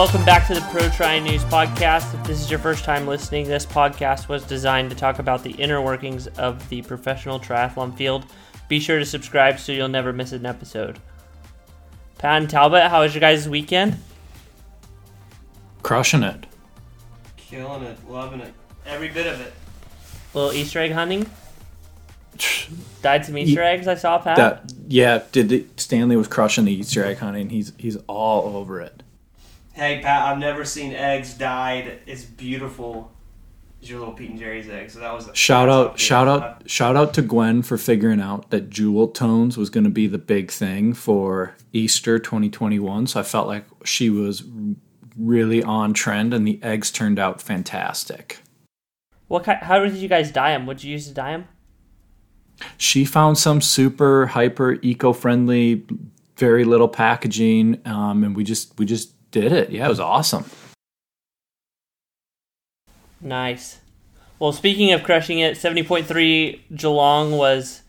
Hello, welcome back to the Pro Tri News Podcast. If this is your first time listening, this podcast was designed to talk about the inner workings of the professional triathlon field. Be sure to subscribe so you'll never miss an episode. Pat and Talbot, how was your guys' weekend? Crushing it. Killing it, loving it, every bit of it. little Easter egg hunting? Dyed some Easter eggs, I saw, Pat. That yeah, did the, Stanley was crushing the Easter egg hunting. He's he's all over it. Hey Pat, I've never seen eggs dyed as beautiful as your little Pete and Jerry's eggs. So that was Shout that's out shout beautiful. out shout out to Gwen for figuring out that jewel tones was going to be the big thing for Easter 2021. So I felt like she was really on trend and the eggs turned out fantastic. What kind, how did you guys dye them? Would you use to dye them? She found some super hyper eco-friendly very little packaging um, and we just we just did it. Yeah, it was awesome. Nice. Well, speaking of crushing it, 70.3 Geelong was,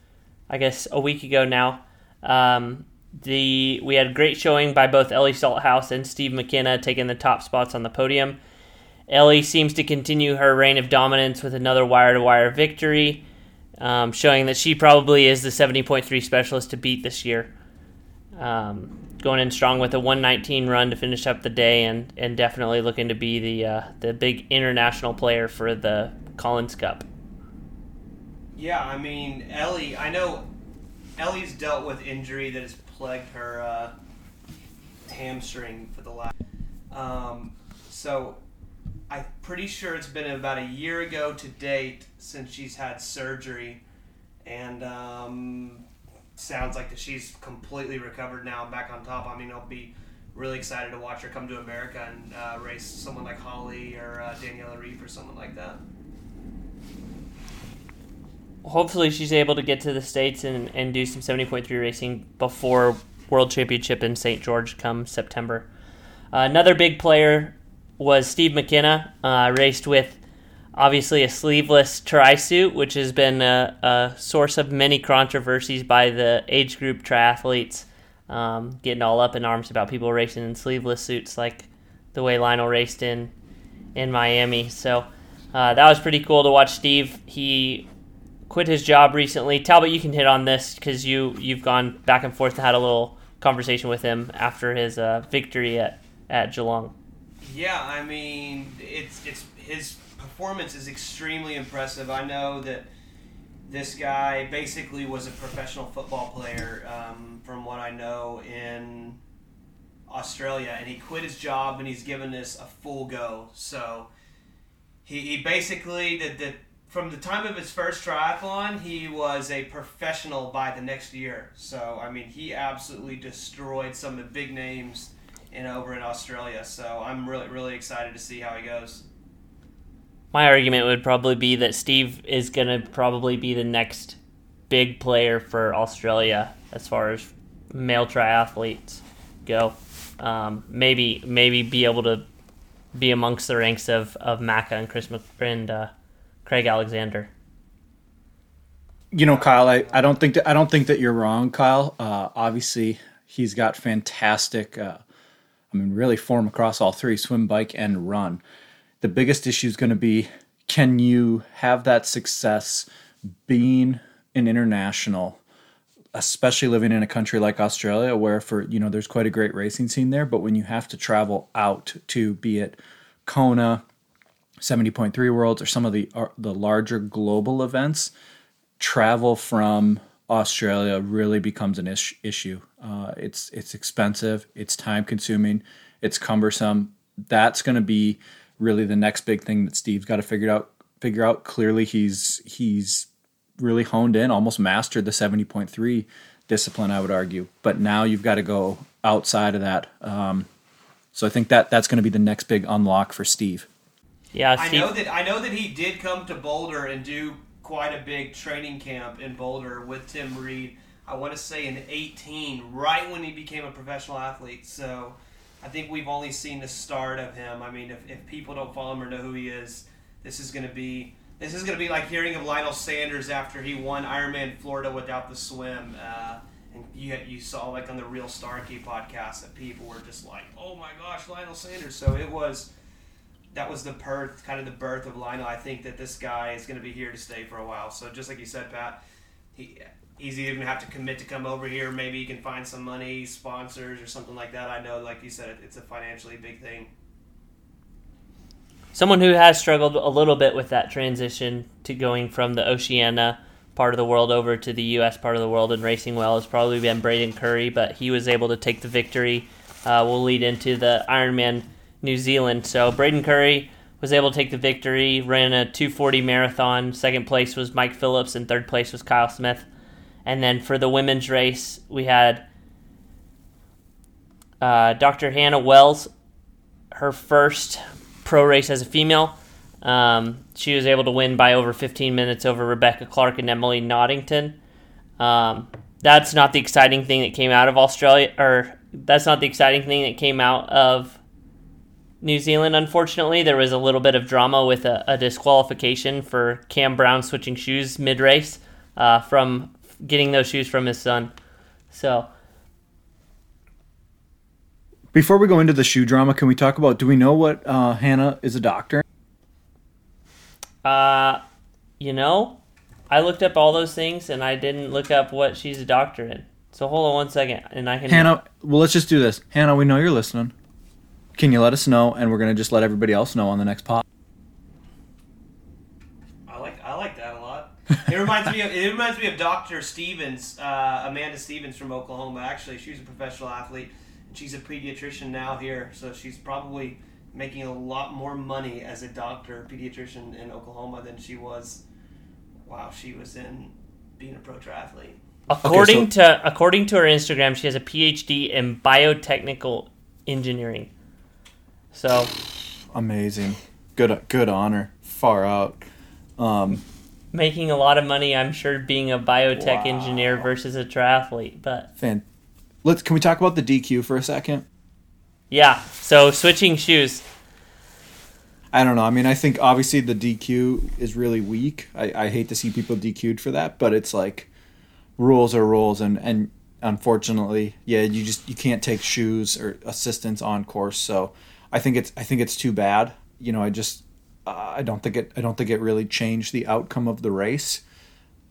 I guess, a week ago now. Um, the We had a great showing by both Ellie Salthouse and Steve McKenna taking the top spots on the podium. Ellie seems to continue her reign of dominance with another wire to wire victory, um, showing that she probably is the 70.3 specialist to beat this year. Um, going in strong with a 119 run to finish up the day, and, and definitely looking to be the uh, the big international player for the Collins Cup. Yeah, I mean Ellie. I know Ellie's dealt with injury that has plagued her uh, hamstring for the last. Um, so I'm pretty sure it's been about a year ago to date since she's had surgery, and um, sounds like that she's completely recovered now and back on top. I mean, I'll be really excited to watch her come to America and uh, race someone like Holly or uh, Daniela Ryf or someone like that. Hopefully, she's able to get to the states and, and do some 70.3 racing before World Championship in St. George come September. Uh, another big player was Steve McKenna. Uh, raced with obviously a sleeveless tri suit, which has been a, a, source of many controversies by the age group triathletes, um, getting all up in arms about people racing in sleeveless suits, like the way Lionel raced in in Miami. So uh, that was pretty cool to watch. Steve he quit his job recently. Talbot, you can hit on this because you you've gone back and forth and had a little conversation with him after his uh, victory at at Geelong. Yeah, I mean, it's it's his performance is extremely impressive. I know that this guy basically was a professional football player, um, from what I know in Australia, and he quit his job and he's given this a full go. So he, he basically did the from the time of his first triathlon, he was a professional by the next year. So I mean, he absolutely destroyed some of the big names in over in Australia. So I'm really really excited to see how he goes. My argument would probably be that Steve is going to probably be the next big player for Australia as far as male triathletes go. Um, maybe maybe be able to be amongst the ranks of of Macca and Chris Mc- uh, Craig Alexander. You know, Kyle, I, I don't think that I don't think that you're wrong, Kyle. Uh, obviously, he's got fantastic. Uh, I mean, really form across all three: swim, bike, and run. The biggest issue is going to be: can you have that success being an international, especially living in a country like Australia, where for you know there's quite a great racing scene there, but when you have to travel out to be it Kona, 70.3 Worlds, or some of the uh, the larger global events travel from Australia really becomes an is- issue. Uh, it's it's expensive, it's time consuming, it's cumbersome. That's going to be really the next big thing that Steve's got to figure out. Figure out clearly he's he's really honed in, almost mastered the seventy point three discipline. I would argue, but now you've got to go outside of that. Um, so I think that that's going to be the next big unlock for Steve. Yeah, I know that I know that he did come to Boulder and do quite a big training camp in Boulder with Tim Reed. I want to say in 18, right when he became a professional athlete. So I think we've only seen the start of him. I mean, if, if people don't follow him or know who he is, this is going to be this is going to be like hearing of Lionel Sanders after he won Ironman Florida without the swim. Uh, and you you saw like on the Real Starky podcast that people were just like, "Oh my gosh, Lionel Sanders!" So it was that was the birth, kind of the birth of Lionel. I think that this guy is going to be here to stay for a while. So just like you said, Pat, he he's either to have to commit to come over here. Maybe he can find some money, sponsors, or something like that. I know, like you said, it's a financially big thing. Someone who has struggled a little bit with that transition to going from the Oceania part of the world over to the U.S. part of the world and racing well has probably been Braden Currie, but he was able to take the victory. Uh, will lead into the Ironman New Zealand. So Braden Currie was able to take the victory, ran a 240 marathon. Second place was Mike Phillips, and third place was Kyle Smith. And then for the women's race, we had uh, Dr. Hannah Wells, her first pro race as a female. Um, she was able to win by over 15 minutes over Rebecca Clark and Emily Noddington. Um, that's not the exciting thing that came out of Australia, or that's not the exciting thing that came out of New Zealand. Unfortunately, there was a little bit of drama with a, a disqualification for Cam Brown switching shoes mid race uh, from getting those shoes from his son. So Before we go into the shoe drama, can we talk about? Do we know what uh, Hannah is a doctor? Uh, you know, I looked up all those things and I didn't look up what she's a doctor in. So hold on one second, and I can. Hannah, well, let's just do this. Hannah, we know you're listening. Can you let us know, and we're gonna just let everybody else know on the next pod. I like I like that a lot. It reminds me of it reminds me of Doctor Stevens, uh, Amanda Stevens from Oklahoma. Actually, she's a professional athlete. and She's a pediatrician now here, so she's probably making a lot more money as a doctor, pediatrician in Oklahoma than she was while she was in being a pro triathlete. According so- to according to her Instagram, she has a PhD in biotechnical engineering. So Amazing, good, good honor, far out. Um, making a lot of money, I'm sure, being a biotech Wow. engineer versus a triathlete. But fan. Let's. Can we talk about the DQ for a second? yeah, so switching shoes. I don't know. I mean, I think obviously the DQ is really weak. I, I hate to see people DQ'd for that, but it's like rules are rules, and and unfortunately, yeah, you just you can't take shoes or assistance on course. So I think it's I think it's too bad. You know, I just uh, I don't think it I don't think it really changed the outcome of the race,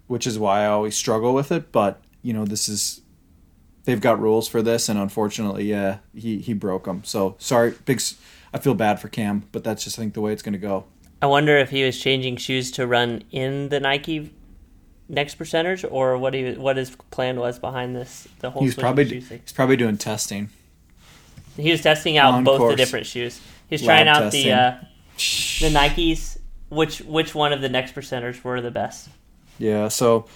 which is why I always struggle with it. But you know, this is they've got rules for this, and unfortunately, yeah, he he broke them. So sorry, big. I feel bad for Cam, but that's just I think the way it's going to go. I wonder if he was changing shoes to run in the Nike next percenters, or what he what his plan was behind this. The whole He's probably he's probably doing testing. He was testing out On both course. the different shoes. He's trying out testing. the uh, the Nikes. Which which one of the next percenters were the best? Yeah, so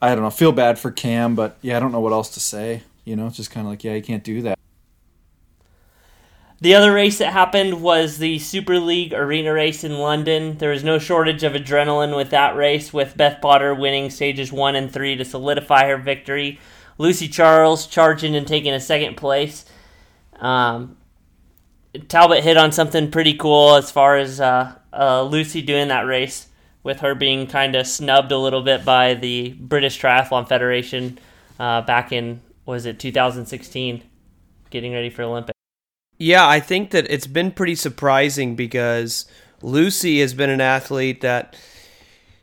I don't know. Feel bad for Cam, but yeah, I don't know what else to say. You know, it's just kind of like, yeah, you can't do that. The other race that happened was the Super League Arena race in London. There was no shortage of adrenaline with that race, with Beth Potter winning stages one and three to solidify her victory. Lucy Charles charging and taking a second place. Um, Talbot hit on something pretty cool as far as uh, uh, Lucy doing that race, with her being kind of snubbed a little bit by the British Triathlon Federation uh, back in was it 2016, getting ready for Olympics. Yeah, I think that it's been pretty surprising because Lucy has been an athlete that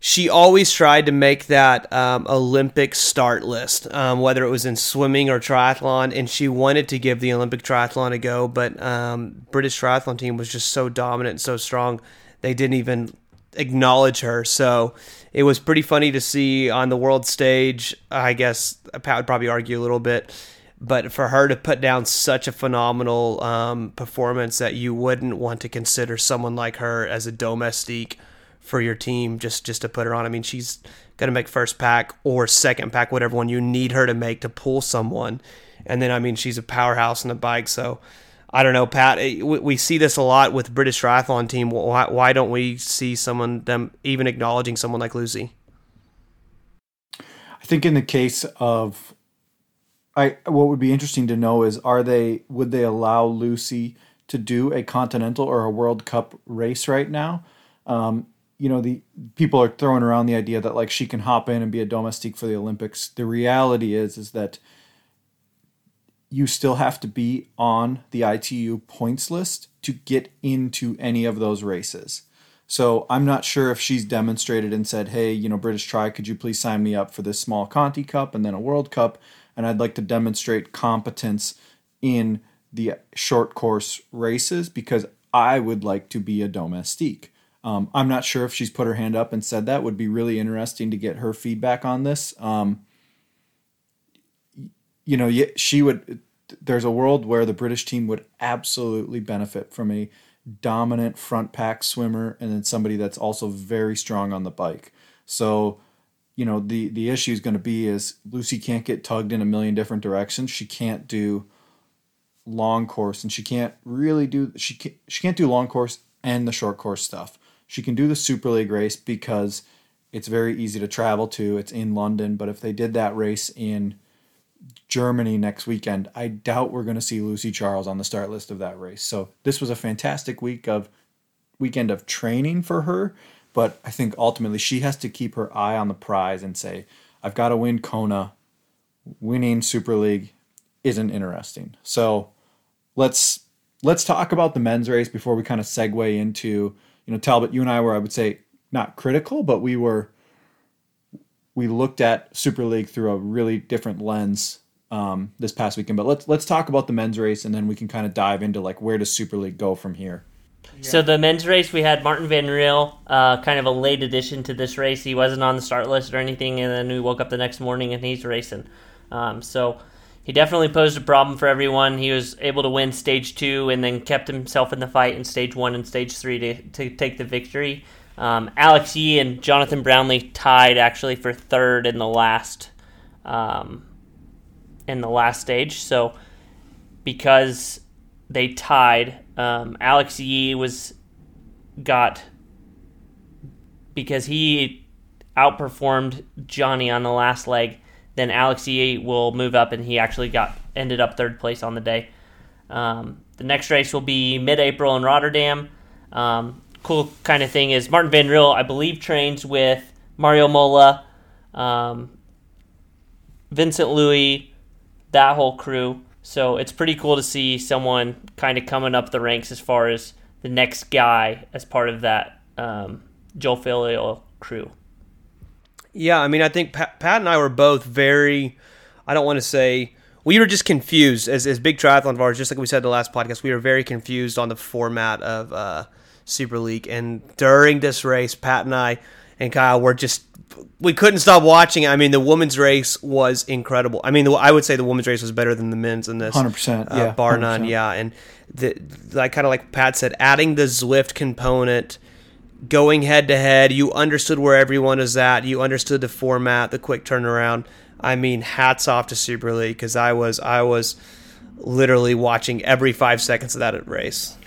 she always tried to make that um, Olympic start list, um, whether it was in swimming or triathlon, and she wanted to give the Olympic triathlon a go, but um, British triathlon team was just so dominant and so strong, they didn't even acknowledge her. So it was pretty funny to see on the world stage. I guess Pat would probably argue a little bit, but for her to put down such a phenomenal um, performance that you wouldn't want to consider someone like her as a domestique for your team just just to put her on. I mean, she's going to make first pack or second pack, whatever one you need her to make to pull someone. And then, I mean, she's a powerhouse on the bike. So I don't know, Pat. eh, We, we see this a lot with British triathlon team. Why, why don't we see someone them even acknowledging someone like Lucy? I think in the case of I what would be interesting to know is are they would they allow Lucy to do a continental or a World Cup race right now? Um, you know, the people are throwing around the idea that like she can hop in and be a domestique for the Olympics. The reality is is that you still have to be on the ITU points list to get into any of those races. So I'm not sure if she's demonstrated and said, hey, you know, British Tri, could you please sign me up for this small Conti Cup and then a World Cup? And I'd like to demonstrate competence in the short course races because I would like to be a domestique. Um, I'm not sure if she's put her hand up and said that. Would be really interesting to get her feedback on this. Um, you know, she would. There's a world where the British team would absolutely benefit from a dominant front pack swimmer and then somebody that's also very strong on the bike. So, you know, the the issue is going to be is Lucy can't get tugged in a million different directions. She can't do long course and she can't really do she can't, she can't do long course and the short course stuff. She can do the Super League race because it's very easy to travel to. It's in London, but if they did that race in Germany next weekend, I doubt we're going to see Lucy Charles on the start list of that race. So this was a fantastic week of weekend of training for her, but I think ultimately she has to keep her eye on the prize and say, I've got to win Kona. Winning Super League isn't interesting. So let's let's talk about the men's race before we kind of segue into you know Talbot. You and I were I would say not critical, but we were we looked at Super League through a really different lens um, this past weekend. But let's let's talk about the men's race, and then we can kind of dive into like where does Super League go from here. So the men's race, we had Marten Van Riel, uh, kind of a late addition to this race. He wasn't on the start list or anything, and then we woke up the next morning and he's racing. Um, so he definitely posed a problem for everyone. He was able to win stage two and then kept himself in the fight in stage one and stage three to, to take the victory. Um, Alex Yee and Jonathan Brownlee tied actually for third in the last um, in the last stage. So because they tied, um, Alex Yee was got because he outperformed Johnny on the last leg then Alex Yee will move up, and he actually got ended up third place on the day. Um, the next race will be mid-April in Rotterdam. Um, cool kind of thing is Marten Van Riel, I believe, trains with Mario Mola, um, Vincent Luis, that whole crew. So it's pretty cool to see someone kind of coming up the ranks as far as the next guy as part of that um, Joel Filliol crew. Yeah, I mean, I think Pat, Pat and I were both very. I don't want to say we were just confused as as big triathlon bars. Just like we said in the last podcast, we were very confused on the format of uh, Super League. And during this race, Pat and I and Kyle were just we couldn't stop watching. I mean, the women's race was incredible. I mean, the, I would say the women's race was better than the men's in this. Hundred percent, uh, yeah, bar none, yeah. And the like, kind of like Pat said, adding the Zwift component going head to head. You understood where everyone is at. You understood the format, the quick turnaround. I mean, hats off to Super League because I was I was literally watching every five seconds of that race.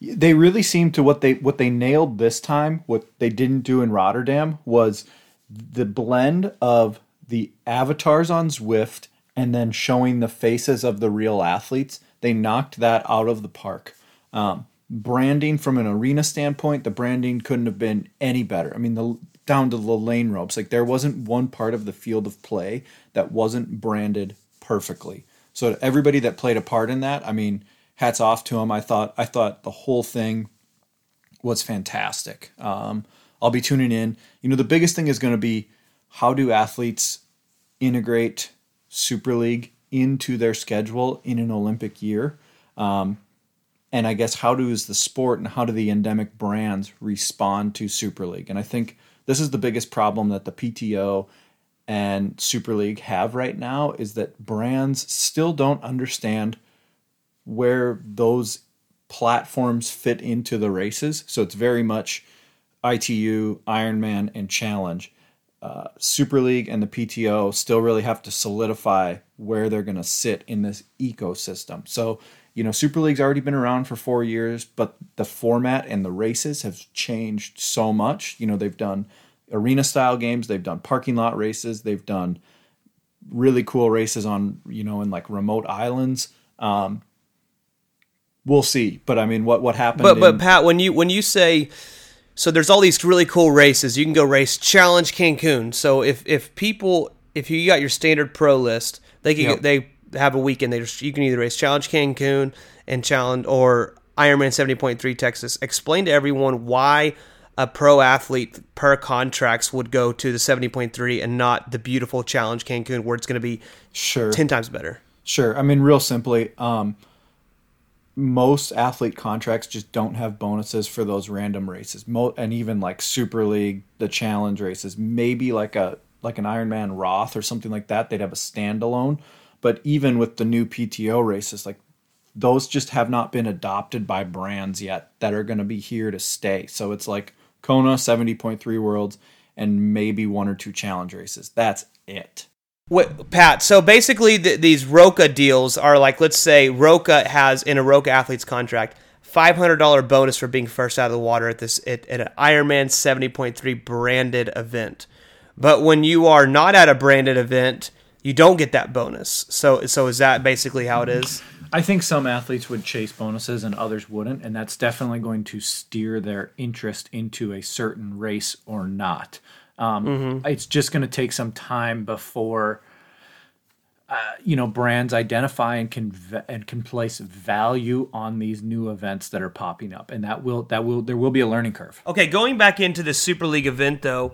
They really seemed to what they what they nailed this time. What they didn't do in Rotterdam was the blend of the avatars on Zwift and then showing the faces of the real athletes. They knocked that out of the park. Um, branding from an arena standpoint, the branding couldn't have been any better. I mean, the down to the lane ropes, like there wasn't one part of the field of play that wasn't branded perfectly. So everybody that played a part in that, I mean, hats off to them. I thought I thought the whole thing was fantastic. Um, I'll be tuning in. You know, the biggest thing is going to be how do athletes integrate Super League into their schedule in an Olympic year. Um, and I guess how does the sport and how do the endemic brands respond to Super League? And I think this is the biggest problem that the PTO and Super League have right now is that brands still don't understand where those platforms fit into the races. So it's very much ITU, Ironman, and Challenge. Uh, Super League and the PTO still really have to solidify where they're going to sit in this ecosystem. So you know, Super League's already been around for four years, but the format and the races have changed so much. You know, they've done arena style games, they've done parking lot races, they've done really cool races on, you know, in like remote islands. Um, we'll see. But I mean, what what happened? But but Pat, when you when you say so, there's all these really cool races. You can go race Challenge Cancun. So if if people if you got your standard pro list, they can yep. they have a weekend. They just, you can either race Challenge Cancun and Challenge or Ironman seventy point three Texas. Explain to everyone why a pro athlete per contracts would go to the seventy point three and not the beautiful Challenge Cancun, where it's going to be Sure. ten times better. Sure. I mean, real simply, um, most athlete contracts just don't have bonuses for those random races. Mo- and even like Super League, the challenge races, maybe like a like an Ironman Roth or something like that, they'd have a standalone. But even with the new PTO races, like those just have not been adopted by brands yet that are going to be here to stay. So it's like Kona 70.3 Worlds and maybe one or two challenge races. That's it. Wait, Pat, so basically th- these Roka deals are like, let's say Roka has in a Roka athlete's contract five hundred dollar bonus for being first out of the water at this at, at an Ironman seventy point three branded event. But when you are not at a branded event, you don't get that bonus. So so is that basically how it is? I think some athletes would chase bonuses and others wouldn't, and that's definitely going to steer their interest into a certain race or not. Um, It's just going to take some time before uh, you know brands identify and can and can place value on these new events that are popping up, and that will that will there will be a learning curve. Okay, going back into the Super League event though,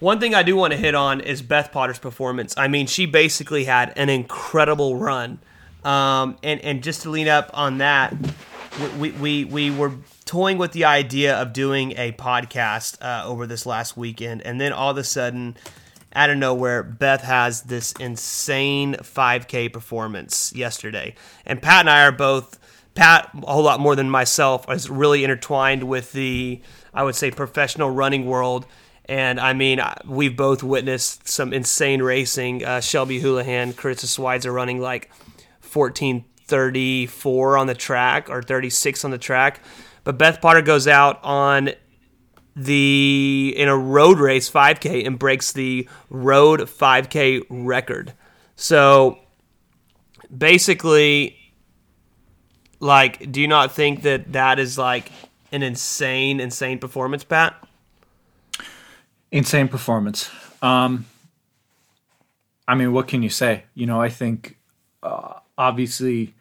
one thing I do want to hit on is Beth Potter's performance. I mean, she basically had an incredible run. Um, and, and just to lean up on that, we, we, we were toying with the idea of doing a podcast uh, over this last weekend. And then all of a sudden, out of nowhere, Beth has this insane 5K performance yesterday. And Pat and I are both Pat, a whole lot more than myself, is really intertwined with the, I would say, professional running world. And I mean, we've both witnessed some insane racing. Uh, Shelby Houlihan, Karissa Schweizer are running like 1434 on the track or 36 on the track. But Beth Potter goes out on the in a road race 5K and breaks the road 5K record. So basically, like, do you not think that that is like an insane, insane performance, Pat? Insane performance. Um, I mean, what can you say? You know, I think uh, obviously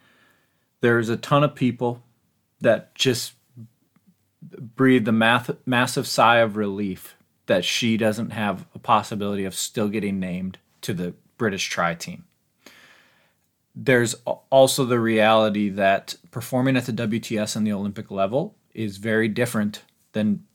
there's a ton of people that just breathe the math, massive sigh of relief that she doesn't have a possibility of still getting named to the British tri team. There's also the reality that performing at the WTS and the Olympic level is very different than,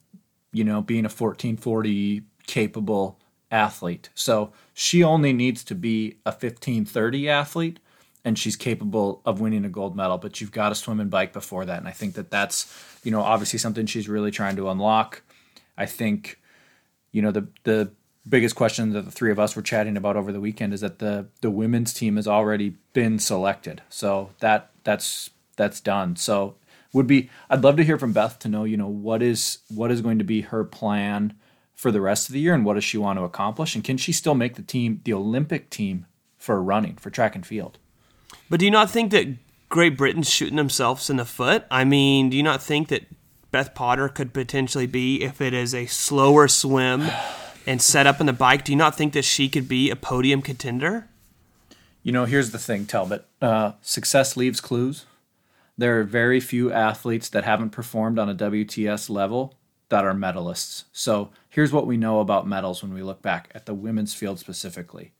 you know, being a 1440 capable athlete. So she only needs to be a 1530 athlete and she's capable of winning a gold medal, but you've got to swim and bike before that. And I think that that's, you know, obviously something she's really trying to unlock. I think, you know, the the biggest question that the three of us were chatting about over the weekend is that the the women's team has already been selected. So that that's that's done. So would be I'd love to hear from Beth to know, you know, what is what is going to be her plan for the rest of the year and what does she want to accomplish and can she still make the team the Olympic team for running, for track and field? But do you not think that Great Britain's shooting themselves in the foot? I mean, do you not think that Beth Potter could potentially be, if it is a slower swim and set up in the bike, do you not think that she could be a podium contender? You know, here's the thing, Talbot. Uh, success leaves clues. There are very few athletes that haven't performed on a WTS level that are medalists. So here's what we know about medals when we look back at the women's field specifically.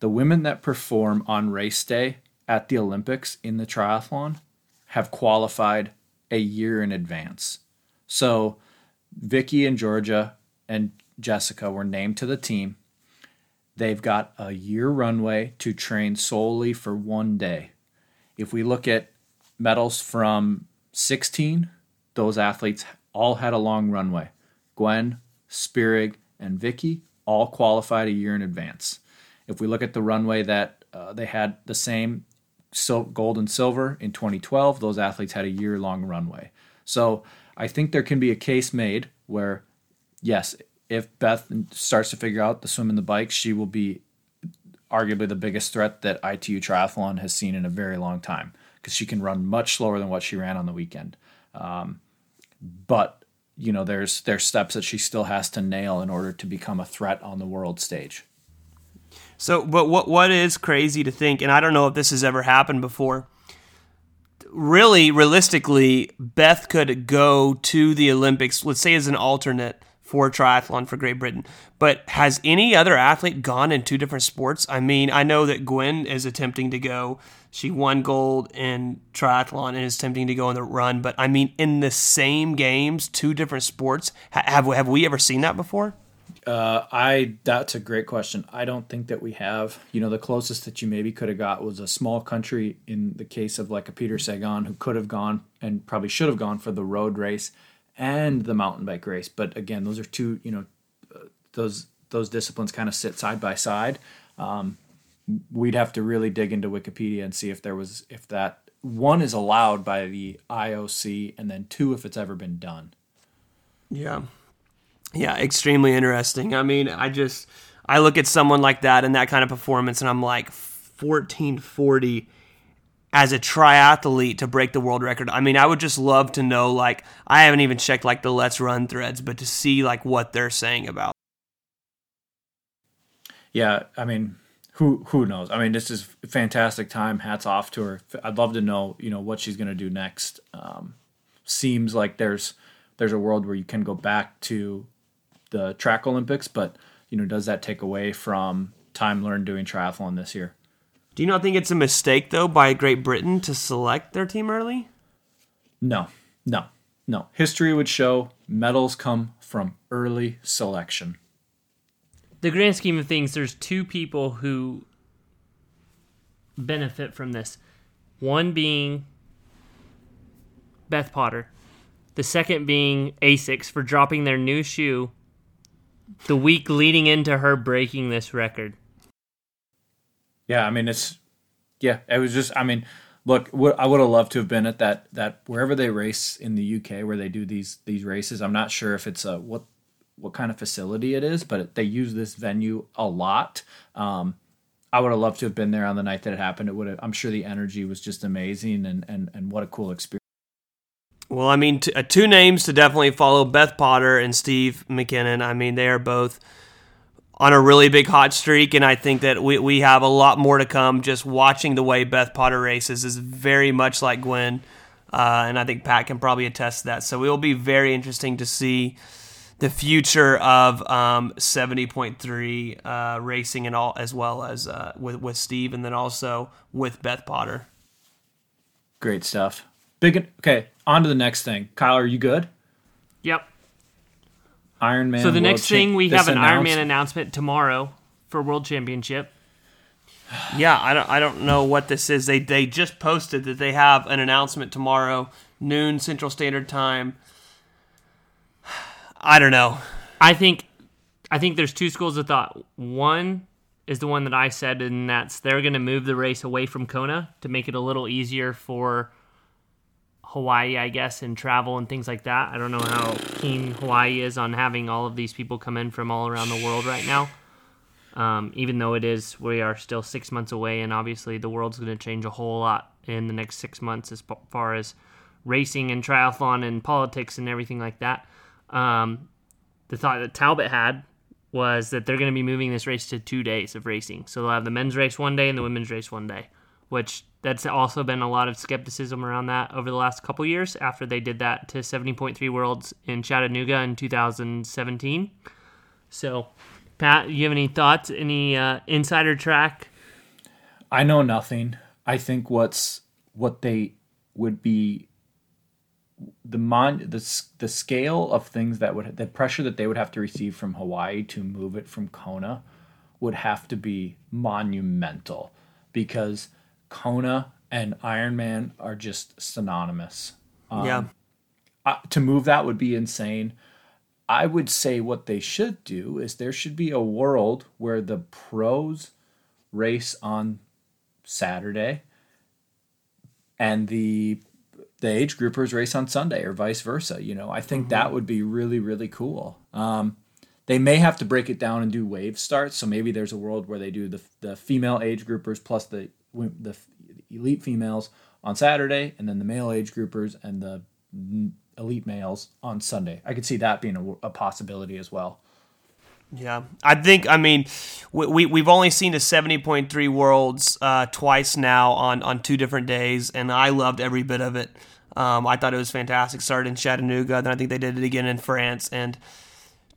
The women that perform on race day at the Olympics in the triathlon have qualified a year in advance. So Vicky and Georgia and Jessica were named to the team. They've got a year runway to train solely for one day. If we look at medals from 16, those athletes all had a long runway. Gwen, Spirig, and Vicky all qualified a year in advance. If we look at the runway that uh, they had the same gold and silver in 2012, those athletes had a year long runway. So I think there can be a case made where, yes, if Beth starts to figure out the swim and the bike, she will be arguably the biggest threat that ITU triathlon has seen in a very long time because she can run much slower than what she ran on the weekend. Um, but you know, there's there's steps that she still has to nail in order to become a threat on the world stage. So, but what what is crazy to think, and I don't know if this has ever happened before. Really, realistically, Beth could go to the Olympics, let's say as an alternate for triathlon for Great Britain. But has any other athlete gone in two different sports? I mean, I know that Gwen is attempting to go. She won gold in triathlon and is attempting to go in the run. But I mean, in the same games, two different sports. Have have we ever seen that before? Uh, I that's a great question. I don't think that we have. You know, the closest that you maybe could have got was a small country in the case of like a Peter Sagan who could have gone and probably should have gone for the road race and the mountain bike race. But again, those are two. You know, those those disciplines kind of sit side by side. Um, we'd have to really dig into Wikipedia and see if there was if that one is allowed by the IOC, and then two if it's ever been done. Yeah. Yeah, extremely interesting. I mean, I just I look at someone like that and that kind of performance and I'm like 1440 as a triathlete to break the world record. I mean, I would just love to know like I haven't even checked like the Let's Run threads, but to see like what they're saying about. Yeah, I mean, who who knows? I mean, this is fantastic time. Hats off to her. I'd love to know, you know, what she's going to do next. Um, seems like there's there's a world where you can go back to the track Olympics, but you know, does that take away from time learned doing triathlon this year? Do you not think it's a mistake though by Great Britain to select their team early? No, no, no. History would show medals come from early selection. The grand scheme of things, there's two people who benefit from this. One being Beth Potter, the second being Asics for dropping their new shoe the week leading into her breaking this record. Yeah, I mean it's yeah, it was just I mean, look, I would have loved to have been at that that wherever they race in the UK where they do these these races. I'm not sure if it's a what what kind of facility it is, but they use this venue a lot. Um, I would have loved to have been there on the night that it happened. It would have, I'm sure the energy was just amazing and and and what a cool experience. Well, I mean, t- uh, two names to definitely follow: Beth Potter and Steve McKenna. I mean, they are both on a really big hot streak, and I think that we we have a lot more to come. Just watching the way Beth Potter races is very much like Gwen, uh, and I think Pat can probably attest to that. So it will be very interesting to see the future of um, 70.3 uh, racing and all as well as uh, with with Steve and then also with Beth Potter. Great stuff. Big okay, on to the next thing. Kyle, are you good? Yep. Ironman. So the next thing we have an Ironman announcement tomorrow for World Championship. Yeah, I don't I don't know what this is. They they just posted that they have an announcement tomorrow, noon Central Standard Time. I don't know. I think I think there's two schools of thought. One is the one that I said, and that's they're going to move the race away from Kona to make it a little easier for Hawaii, I guess, and travel and things like that. I don't know how keen Hawaii is on having all of these people come in from all around the world right now. Um, even though it is, we are still six months away, and obviously the world's going to change a whole lot in the next six months as far as racing and triathlon and politics and everything like that. Um, the thought that Talbot had was that they're going to be moving this race to two days of racing. So they'll have the men's race one day and the women's race one day, which that's also been a lot of skepticism around that over the last couple years after they did that to 70.3 Worlds in Chattanooga in 2017. So, Pat, you have any thoughts? Any uh, insider track? I know nothing. I think what's what they would be the mon the the scale of things that would the pressure that they would have to receive from Hawaii to move it from Kona would have to be monumental because Kona and Ironman are just synonymous. Um, yeah. Uh, to move that would be insane. I would say what they should do is there should be a world where the pros race on Saturday and the the age groupers race on Sunday or vice versa. You know, I think mm-hmm. that would be really really cool. Um, they may have to break it down and do wave starts. So maybe there's a world where they do the the female age groupers plus the the elite females on Saturday, and then the male age groupers and the elite males on Sunday. I could see that being a, a possibility as well. Yeah, I think. I mean, we, we we've only seen the seventy point three worlds uh, twice now on on two different days, and I loved every bit of it. Um, I thought it was fantastic. Started in Chattanooga, then I think they did it again in France, and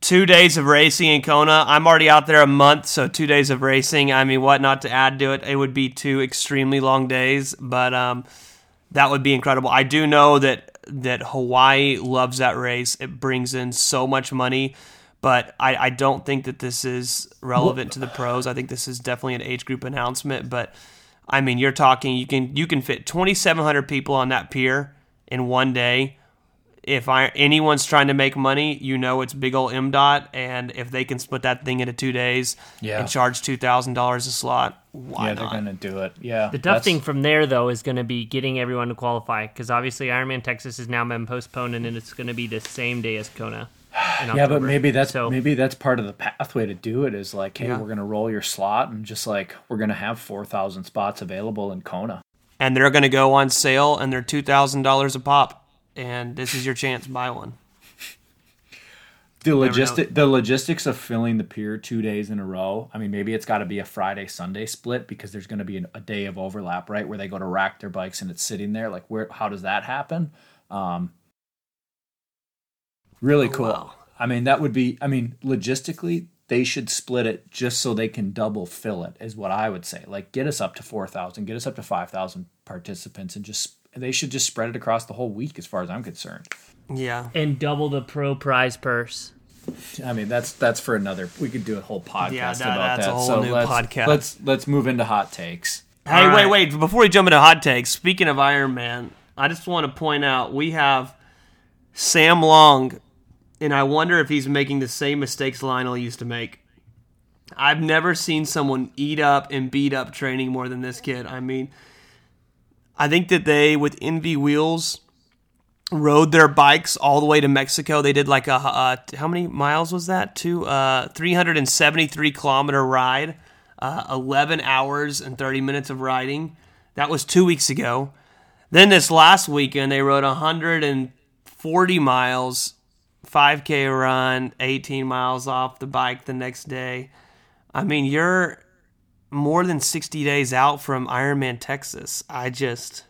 two days of racing in Kona. I'm already out there a month, so two days of racing. I mean, what not to add to it? It would be two extremely long days, but um, that would be incredible. I do know that that Hawaii loves that race. It brings in so much money, but I, I don't think that this is relevant to the pros. I think this is definitely an age group announcement. But I mean, you're talking you can you can fit 2,700 people on that pier in one day if I anyone's trying to make money, you know it's big old dot, and if they can split that thing into two days Yeah. and charge two thousand dollars a slot, why yeah, not? they're gonna do it. Yeah, The tough thing from there, though, is going to be getting everyone to qualify because obviously Ironman Texas has now been postponed and it's going to be the same day as Kona. Yeah, but maybe that's so. maybe that's part of the pathway to do it. Is like, hey, Yeah. we're gonna roll your slot and just like we're gonna have four thousand spots available in Kona. and they're going to go on sale, and they're two thousand dollars a pop, and this is your chance. Buy one. The logistic the logistics of filling the pier two days in a row. I mean, maybe it's got to be a Friday Sunday split because there's going to be an, a day of overlap, right, where they go to rack their bikes and it's sitting there. Like, where? How does that happen? Um, really cool. wow. I mean, that would be. I mean, logistically, they should split it just so they can double fill it. Is what I would say. Like, get us up to four thousand, get us up to five thousand participants, and just they should just spread it across the whole week, as far as I'm concerned. Yeah, and double the pro prize purse. I mean, that's that's for another. We could do a whole podcast Yeah, that- about that's that. a whole so new let's, podcast. Let's let's move into hot takes. Hey, All wait, wait. Before we jump into hot takes, speaking of Ironman, I just want to point out we have Sam Long, and I wonder if he's making the same mistakes Lionel used to make. I've never seen someone eat up and beat up training more than this kid. I mean, I think that they, with ENVE Wheels, rode their bikes all the way to Mexico. They did like a, uh, how many miles was that? Two, uh, 373 kilometer ride uh, 11 hours and 30 minutes of riding. That was two weeks ago. Then this last weekend, they rode 140 miles, 5K run, 18 miles off the bike the next day. I mean, you're more than 60 days out from Ironman Texas. I just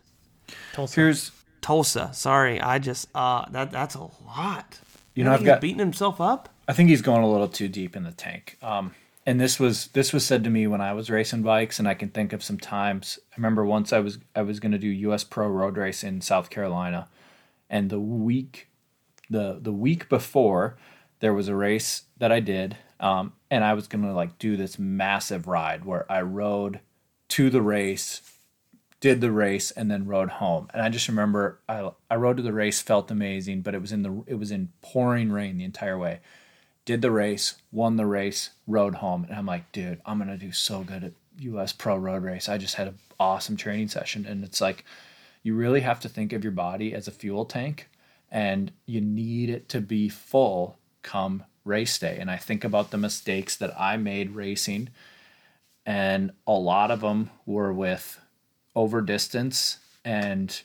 Tulsa. Here's Tulsa. Sorry, I just uh that that's a lot. You know, think I've he's got- beating himself up. I think he's going a little too deep in the tank. Um, and this was this was said to me when I was racing bikes, and I can think of some times. I remember once I was I was going to do U.S. Pro Road Race in South Carolina, and the week the the week before there was a race that I did, um, and I was to like do this massive ride where I rode to the race, did the race, and then rode home. And I just remember I I rode to the race, felt amazing, but it was in the it was in pouring rain the entire way did the race, won the race, rode home, and I'm like, dude, I'm gonna do so good at U.S. Pro Road Race. I just had an awesome training session, and it's like, you really have to think of your body as a fuel tank, and you need it to be full come race day. And I think about the mistakes that I made racing, and a lot of them were with over distance and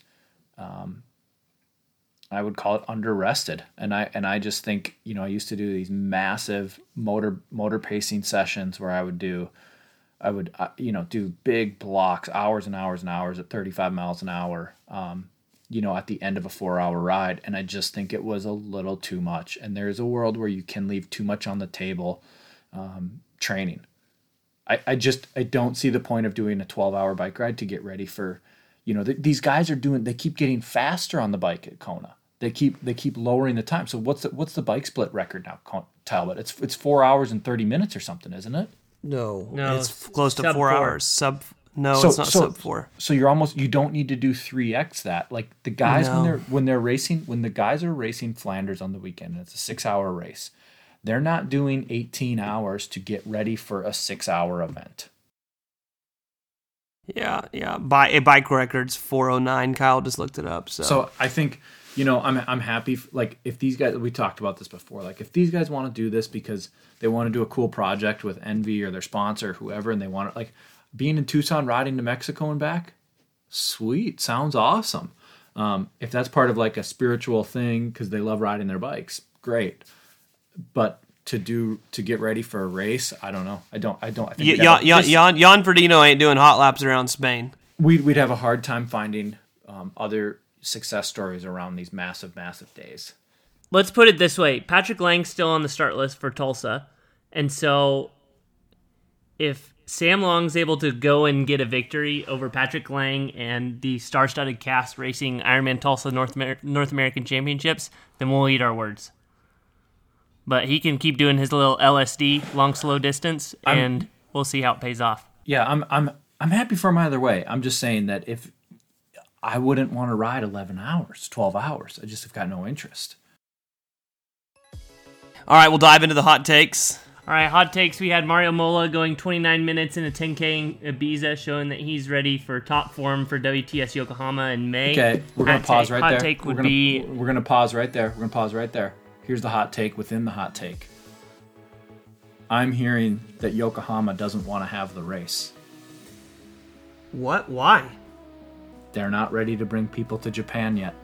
I would call it under rested. And I and I just think, you know, I used to do these massive motor motor pacing sessions where I would do I would uh, you know, do big blocks, hours and hours and hours at 35 miles an hour. Um, you know, at the end of a 4-hour ride, and I just think it was a little too much. And there's a world where you can leave too much on the table um, training. I, I just I don't see the point of doing a 12 hour bike ride to get ready for you know th- these guys are doing they keep getting faster on the bike at Kona they keep they keep lowering the time so what's the what's the bike split record now Con- Talbot it's it's 4 hours and 30 minutes or something isn't it No, No, it's it's close to four, four. hours. Sub. No, so it's not so sub four. so you're almost you don't need to do 3x that like the guys when they're when they're racing when the guys are racing Flanders on the weekend and it's a 6 hour race they're not doing 18 hours to get ready for a 6 hour event Yeah, yeah. By a bike records four oh nine. Kyle just looked it up. So, So I think you know I'm I'm happy f- like if these guys we talked about this before like if these guys want to do this because they want to do a cool project with ENVE or their sponsor or whoever and they want to like being in Tucson riding to Mexico and back sweet sounds awesome um, if that's part of like a spiritual thing because they love riding their bikes great but to do to get ready for a race. I don't know. I don't. I don't. I think Y- Jan, a- Jan, Jan, Jan Frodeno ain't doing hot laps around Spain. we'd we'd have a hard time finding um, other success stories around these massive, massive days. let's put it this way Patrick Lange's still on the start list for Tulsa. And so if Sam Long's able to go and get a victory over Patrick Lange and the star studded cast racing Ironman Tulsa North, Amer- North American Championships, then we'll eat our words. But he can keep doing his little LSD, long, slow distance, and we'll see how it pays off. Yeah, I'm I'm I'm happy for him either way. I'm just saying that if I wouldn't want to ride 11 hours, 12 hours, I just have got no interest. All right, we'll dive into the hot takes. All right, hot takes. We had Mario Mola going 29 minutes in a 10K in Ibiza, showing that he's ready for top form for WTS Yokohama in May. Okay, we're gonna pause take- right hot there. take we're would gonna, be we're gonna pause right there. We're gonna pause right there. Here's the hot take within the hot take. I'm hearing that Yokohama doesn't want to have the race. What? Why? They're not ready to bring people to Japan yet.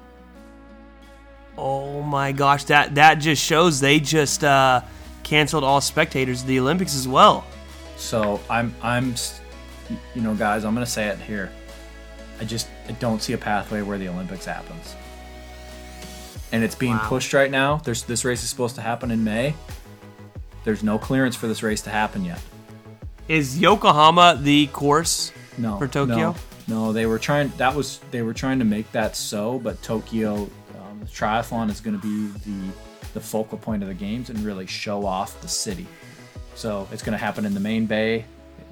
Oh my gosh, that that just shows they just uh, canceled all spectators of the Olympics as well. So I'm I'm you know guys, I'm going to say it here. I just I don't see a pathway where the Olympics happens. And it's being Wow. pushed right now. There's this race is supposed to happen in May. There's no clearance for this race to happen yet. Is Yokohama the course? No. For Tokyo? No, no, they were trying that was they were trying to make that so, but Tokyo um, the triathlon is going to be the the focal point of the games and really show off the city. So it's going to happen in the main bay.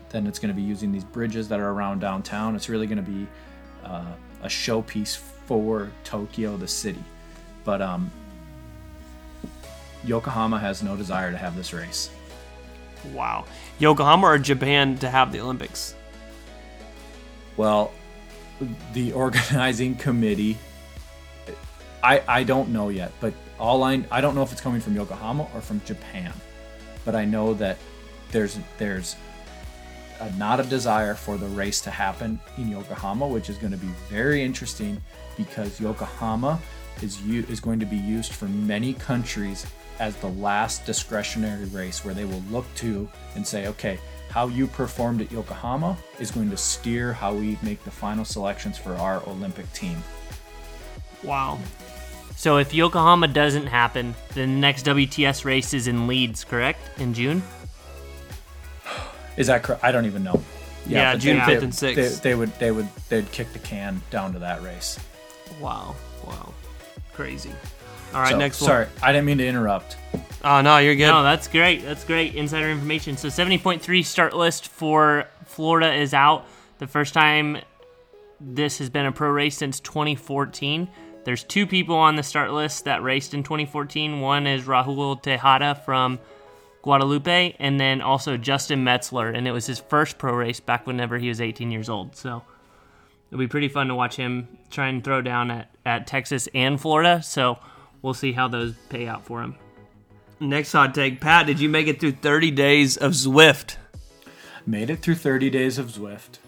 Then it's going to be using these bridges that are around downtown. It's really going to be uh, a showpiece for Tokyo, the city. But um, Yokohama has no desire to have this race. Wow. Yokohama or Japan to have the Olympics? Well, the organizing committee, I I don't know yet, but all I I don't know if it's coming from Yokohama or from Japan, but I know that there's there's a, not a desire for the race to happen in Yokohama, which is going to be very interesting because Yokohama is is going to be used for many countries as the last discretionary race where they will look to and say, okay, how you performed at Yokohama is going to steer how we make the final selections for our Olympic team. wow. So if Yokohama doesn't happen, then the next WTS race is in Leeds, correct? In June? Is that correct? I don't even know. Yeah, but June they- 5th and 6th. They, they would they would they'd kick the can down to that race. Wow. Wow. Crazy. All right, So, next one. sorry, I didn't mean to interrupt. Oh, no, you're good. No, that's great. That's great insider information. So 70.3 start list for Florida is out. The first time this has been a pro race since 2014. There's two people on the start list that raced in 2014. One is Rahul Tejada from Guadalupe, and then also Justin Metzler, and it was his first pro race back whenever he was 18 years old. So it'll be pretty fun to watch him try and throw down at, at Texas and Florida. So we'll see how those pay out for him. Next hot take. Pat, did you make it through 30 days of Zwift? Made it through 30 days of Zwift.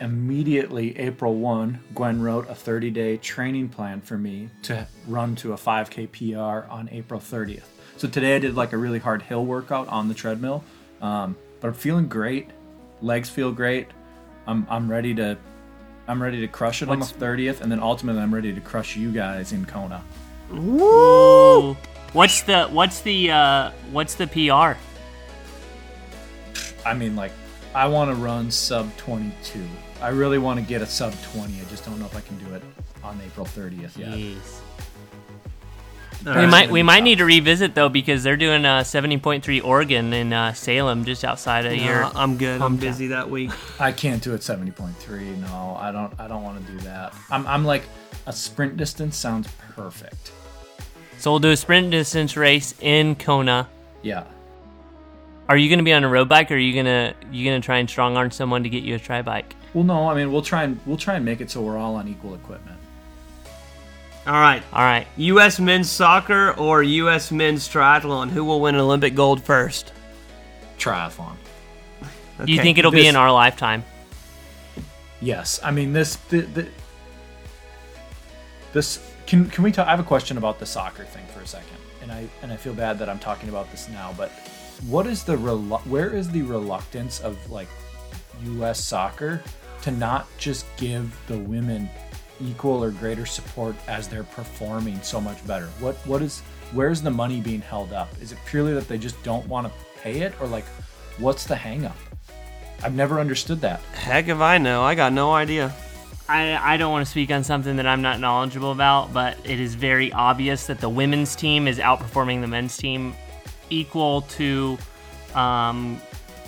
Immediately, April 1, Gwen wrote a 30 day training plan for me to run to a 5K PR on April 30th. So today I did like a really hard hill workout on the treadmill, um, but I'm feeling great. Legs feel great. I'm, I'm ready to I'm ready to crush it on the 30th, and then ultimately I'm ready to crush you guys in Kona. Ooh. What's the what's the uh what's the PR? I mean, like, I want to run sub 22. I really want to get a sub 20. I just don't know if I can do it on April 30th yet. Jeez. All We right. might we might need to revisit though because they're doing uh 70.3 Oregon in uh, Salem just outside of your Uh, I'm good. I'm hometown. busy that week. I can't do it 70.3. No, I don't. I don't want to do that. I'm, I'm like a sprint distance sounds perfect. So we'll do a sprint distance race in Kona. Yeah. Are you going to be on a road bike or are you going to you going to try and strong arm someone to get you a tri bike? Well, no. I mean, we'll try and we'll try and make it so we're all on equal equipment. All right. All right. U.S. men's soccer or U.S. men's triathlon? Who will win Olympic gold first? Triathlon. Do you think it'll be in our lifetime? Yes. I mean this the, the this Can can we talk? I have a question about the soccer thing for a second, and I and I feel bad that I'm talking about this now, but what is the relu- where is the reluctance of like U.S. soccer to not just give the women equal or greater support as they're performing so much better? What what is where's the money being held up? Is it purely that they just don't want to pay it, or like what's the hang up? I've never understood that. Heck if I know. I got no idea. I, I don't want to speak on something that I'm not knowledgeable about, but it is very obvious that the women's team is outperforming the men's team equal to um,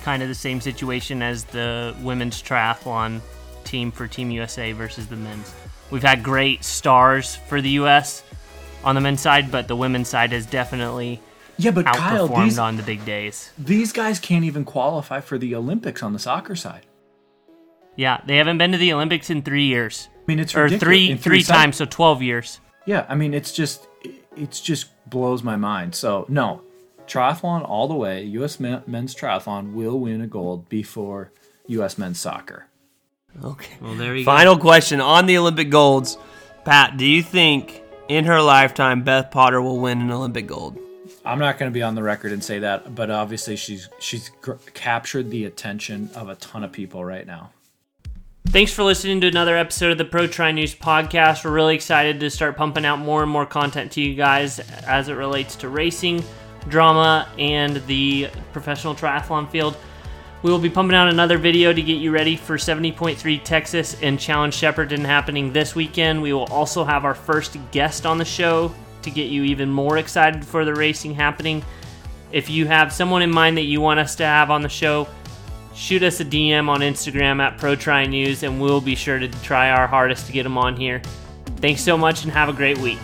kind of the same situation as the women's triathlon team for Team USA versus the men's. We've had great stars for the US on the men's side, but the women's side has definitely Yeah, but Kyle, these on the big days. these guys can't even qualify for the Olympics on the soccer side. Yeah, they haven't been to the Olympics in three years, I mean, it's or ridiculous. three three times, so twelve years. Yeah, I mean, it's just it's just blows my mind. So no, triathlon all the way. U.S. men's triathlon will win a gold before U.S. men's soccer. Okay. Well, there you go. Final question on the Olympic golds. Pat, do you think in her lifetime Beth Potter will win an Olympic gold? I'm not going to be on the record and say that, but obviously she's she's gr- captured the attention of a ton of people right now. Thanks for listening to another episode of the Pro Tri News podcast. We're really excited to start pumping out more and more content to you guys as it relates to racing, drama, and the professional triathlon field. We will be pumping out another video to get you ready for 70.3 Texas and Challenge Shepparton happening this weekend. We will also have our first guest on the show to get you even more excited for the racing happening. If you have someone in mind that you want us to have on the show, shoot us a DM on Instagram at ProTri News, and we'll be sure to try our hardest to get them on here. Thanks so much, and have a great week.